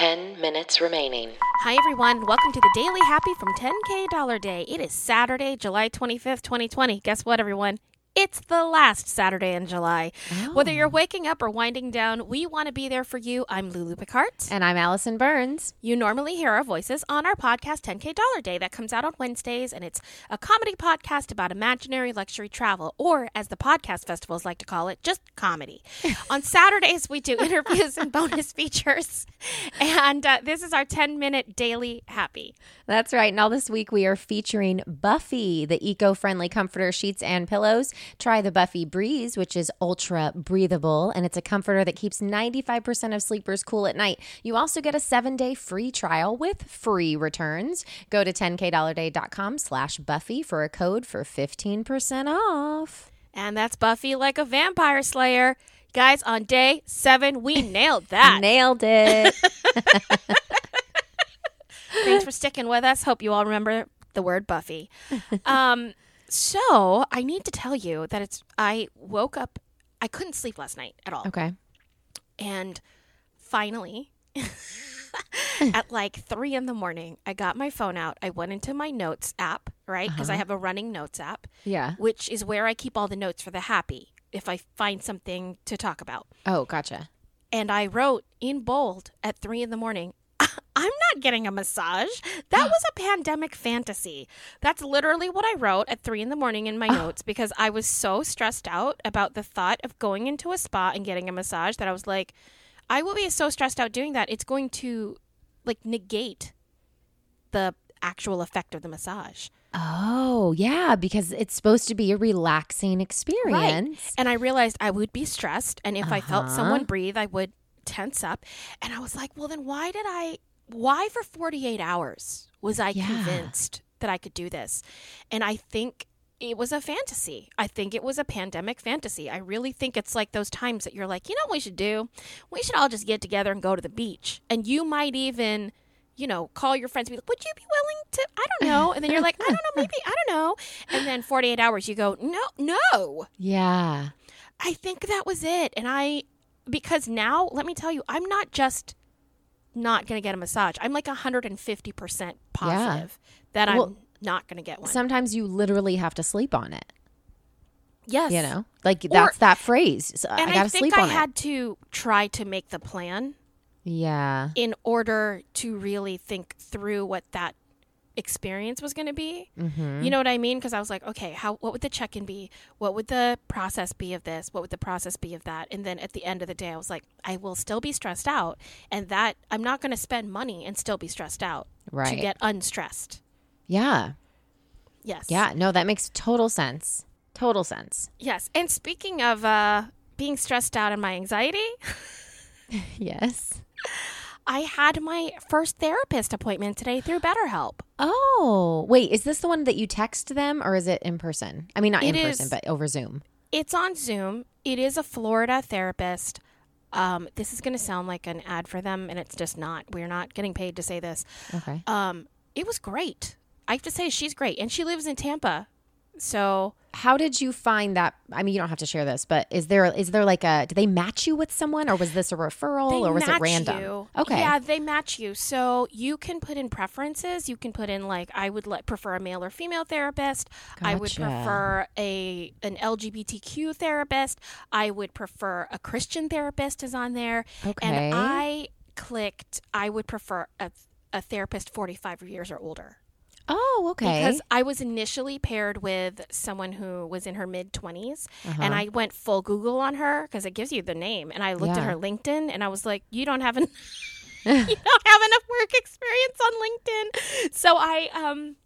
10 minutes remaining. Hi, everyone. Welcome to the Daily Happy from 10K Dollar Day. It is Saturday, July 25th, 2020. Guess what, everyone? It's the last Saturday in July. Whether you're waking up or winding down, we want to be there for you. I'm Lulu Picard. And I'm Allison Burns. You normally hear our voices on our podcast 10K Dollar Day that comes out on Wednesdays, and it's a comedy podcast about imaginary luxury travel, or as the podcast festivals like to call it, just comedy. on Saturdays, we do interviews and bonus features, and uh, this is our 10 minute daily happy. That's right. And all this week we are featuring Buffy, the eco friendly comforter sheets and pillows. Try the Buffy Breeze, which is ultra breathable, and it's a comforter that keeps 95% of sleepers cool at night. You also get a seven day free trial with free returns. Go to 10kdollarday.com slash Buffy for a code for 15% off. And that's Buffy like a vampire slayer. Guys, on day seven, we nailed that. Nailed it. Thanks for sticking with us. Hope you all remember the word Buffy. Um, so I need to tell you that it's. I woke up. I couldn't sleep last night at all, okay. and finally, at like three in the morning, I got my phone out. I went into my notes app, right? Because I uh-huh. have a running notes app, Yeah. which is where I keep all the notes for the happy. If I find something to talk about. Oh, gotcha. and I wrote in bold at three in the morning, I'm not getting a massage. That was a pandemic fantasy. That's literally what I wrote at three in the morning in my notes because I was so stressed out about the thought of going into a spa and getting a massage that I was like, I will be so stressed out doing that. It's going to like negate the actual effect of the massage. Oh, yeah, because it's supposed to be a relaxing experience. And I realized I would be stressed. And if I felt Uh-huh. someone breathe, I would tense up. And I was like, well, then why did I, why for 48 hours was I Yeah. convinced that I could do this? And I think it was a fantasy. I think it was a pandemic fantasy. I really think it's like those times that you're like, you know what we should do? We should all just get together and go to the beach. And you might even, you know, call your friends and be like, would you be willing to? I don't know. And then you're like, I don't know, maybe, I don't know. And then 48 hours, you go, no, no. Yeah. I think that was it. And I, because now, let me tell you, I'm not just not going to get a massage. I'm like 150% positive that I'm Well, not going to get one. Sometimes you literally have to sleep on it. yes. You know, like that's that phrase. So And I I, got to think sleep I on had to try to make the plan. Yeah. in order to really think through what that experience was going to be. Mm-hmm. You know what I mean? Because I was like, okay, how what would the check-in be? What would the process be of this? What would the process be of that? And then at the end of the day, I was like, I will still be stressed out, and that I'm not going to spend money and still be stressed out to get unstressed. Yeah. Yes. Yeah. No, that makes total sense. Total sense. Yes. And speaking of uh, being stressed out and my anxiety, Yes. I had my first therapist appointment today through BetterHelp. Oh, wait. Is this the one that you text them or is it in person? I mean, not in It person, but over Zoom. It's on Zoom. It is a Florida therapist. Um, this is going to sound like an ad for them, and it's just not. We're not getting paid to say this. Okay. Um, it was great. I have to say, she's great, and she lives in Tampa. So How did you find that? I mean, you don't have to share this, but is there is there like a? do they match you with someone, or was this a referral, they or was it random? You. Okay. Yeah, they match you. So you can put in preferences. You can put in like I would like prefer a male or female therapist. I would prefer a an LGBTQ therapist. I would prefer a Christian therapist is on there. Okay. And I clicked I would prefer a a therapist 45 years or older. Oh, okay. Because I was initially paired with someone who was in her mid 20s, and I went full Google on her because it gives you the name. And I looked at her LinkedIn, and I was like, "You don't have an, you don't have enough work experience on LinkedIn." So I, um,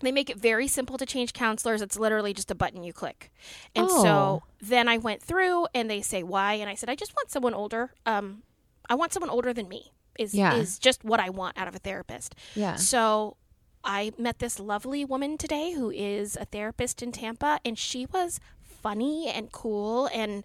they make it very simple to change counselors. It's literally just a button you click, and Oh. so then I went through, and they say why, and I said, "I just want someone older. Um, I want someone older than me." Is Yeah. is just what I want out of a therapist. yeah. So I met this lovely woman today who is a therapist in Tampa, and she was funny and cool and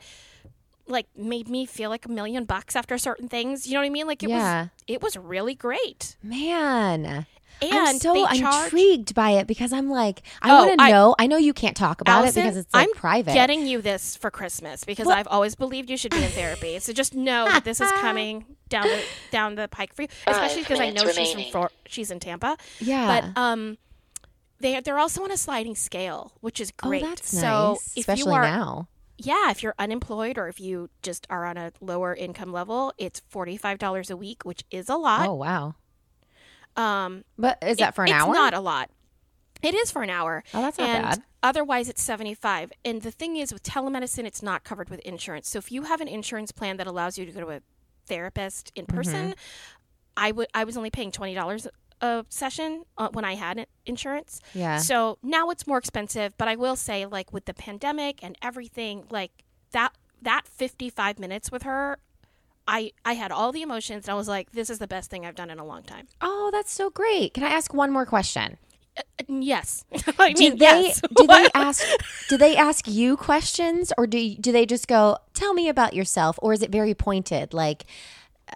like made me feel like a million bucks after certain things. You know what I mean? Like it Yeah. was it was really great. Man. And I'm so they charge. intrigued by it because I'm like, I Oh, want to know. I know you can't talk about Allison, it because it's like I'm private. getting you this for Christmas because What? I've always believed you should be in therapy. So just know that this is coming down the down the pike for you, especially because I minutes know she's from remaining. Flor- she's in Tampa. yeah. But um, they they're also on a sliding scale, which is great. oh, great. that's so nice, if especially you are, now. yeah, if you're unemployed or if you just are on a lower income level, it's forty five dollars a week, which is a lot. Oh wow. Um, But is that for an hour? It's not a lot. It is for an hour. Oh, that's not and bad. Otherwise, it's 75. And the thing is, with telemedicine, it's not covered with insurance. So if you have an insurance plan that allows you to go to a therapist in Mm-hmm. person, I would I was only paying twenty dollars a session uh, when I had insurance. Yeah. So now it's more expensive. But I will say, like with the pandemic and everything, like that that 55 minutes with her. I, I had all the emotions and I was like, this is the best thing I've done in a long time. Oh, that's so great. Can I ask one more question? Uh, Yes. I Do mean, they yes. do they ask do they ask you questions or do do they just go tell me about yourself or is it very pointed like uh,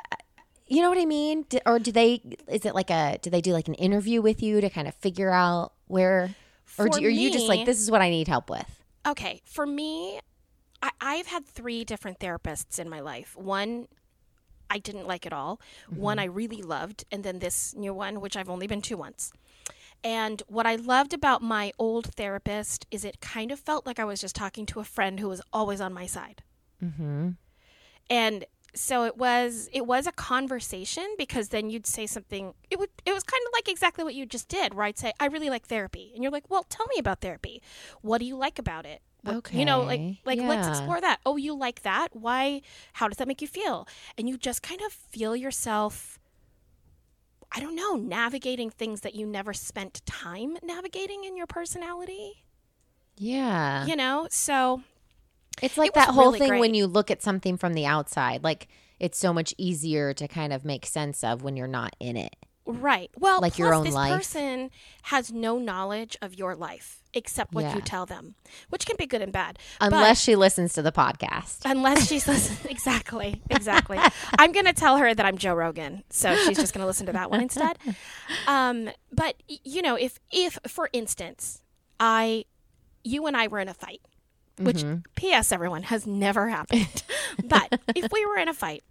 you know what I mean? D- or do they is it like a do they do like an interview with you to kind of figure out where or do, are you just like this is what I need help with? Okay, for me, I, I've had three different therapists in my life. One I didn't like at all. One I really loved, and then this new one, which I've only been to once. And what I loved about my old therapist is it kind of felt like I was just talking to a friend who was always on my side. Mhm. And so it was it was a conversation because then you'd say something it would it was kind of like exactly what you just did where I'd say I really like therapy and you're like well tell me about therapy what do you like about it What- you know like Okay, like let's explore that. Oh you like that? Why how does that make you feel? And you just kind of feel yourself I don't know navigating things that you never spent time navigating in your personality? Yeah. you know? So It's like It that whole really thing when you look at something from the outside like it's so much easier to kind of make sense of when you're not in it. Right. Well, Like your own this life. person has no knowledge of your life except what Yeah. you tell them, which can be good and bad. Unless she listens to the podcast. Unless she's listening, exactly, exactly. I'm gonna tell her that I'm Joe Rogan, so she's just gonna listen to that one instead. Um, but you know, if if for instance, I, you and I were in a fight, which P.S. everyone has never happened, but if we were in a fight.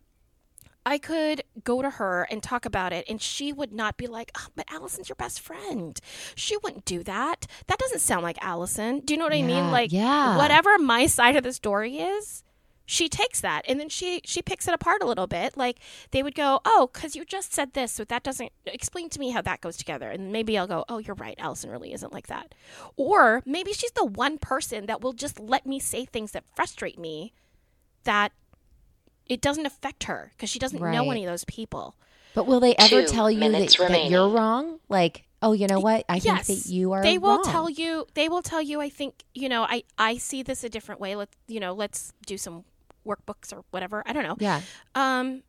I could go to her and talk about it, and she would not be like, oh, "But Allison's your best friend." She wouldn't do that. That doesn't sound like Allison. Do you know what I mean? Like, yeah. whatever my side of the story is, she takes that and then she she picks it apart a little bit. Like they would go, "Oh, because you just said this, so that doesn't explain to me how that goes together." And maybe I'll go, "Oh, you're right. Allison really isn't like that." Or maybe she's the one person that will just let me say things that frustrate me that it doesn't affect her because she doesn't know any of those people. But will they ever Two tell you that, that you're wrong? Like, oh, you know what? I yes, think that you are. They will wrong. tell you. They will tell you. I think you know. I I see this a different way. Let's you know. Let's do some workbooks or whatever. I don't know. Yeah. Um,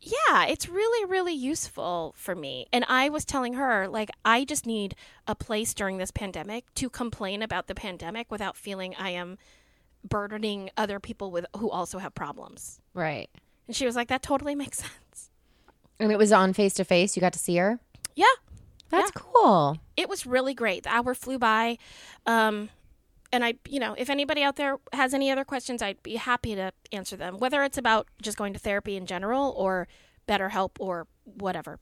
yeah, it's really, really useful for me. And I was telling her, like, I just need a place during this pandemic to complain about the pandemic without feeling I am burdening other people with who also have problems. Right. And she was like, that totally makes sense. And it was on face to face. You got to see her. Yeah, That's cool. it was really great. The hour flew by. Um, and I, you know, if anybody out there has any other questions, I'd be happy to answer them, whether it's about just going to therapy in general or BetterHelp or whatever.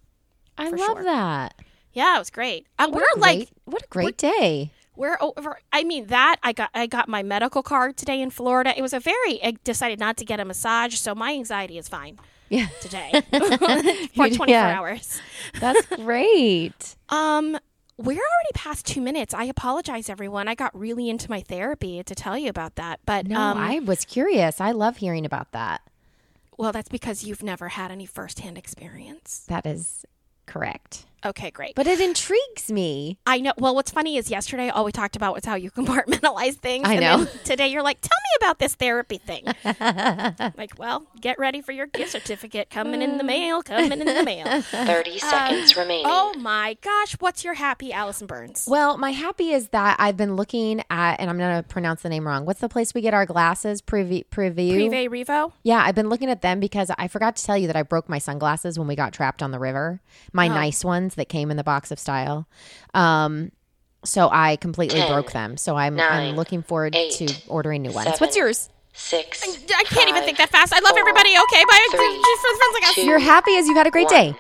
I love sure. that. Yeah, it was great. Uh, we're a like what a great day. We're over. I mean that I got I got my medical card today in Florida. It was a very. I decided not to get a massage, so my anxiety is fine Yeah, today for 24 Yeah. hours. that's great. Um, we're already past two minutes. I apologize, everyone. I got really into my therapy to tell you about that, but No, um, I was curious. I love hearing about that. well, that's because you've never had any firsthand experience. That is correct. Okay, great. But it intrigues me. I know. Well, what's funny is yesterday all we talked about was how you compartmentalize things. I and know. then today you're like, tell me about this therapy thing. like, well, get ready for your gift certificate coming in the mm. mail. Coming in the mail. 30 uh, seconds remaining. Oh my gosh, what's your happy, Allison Burns? Well, my happy is that I've been looking at, and I'm going to pronounce the name wrong. What's the place we get our glasses? Preview. Preview. Privé Revaux. Yeah, I've been looking at them because I forgot to tell you that I broke my sunglasses when we got trapped on the river. My Oh. nice ones. Ones that came in the box of style. Um, so I completely Ten, broke them. So I'm I'm looking forward eight, to ordering new ones. seven, What's yours? Six. I can't even think that fast. I love four, everybody. Okay, bye. three, Just for friends like us. two, You're happy as you've had a great day. one.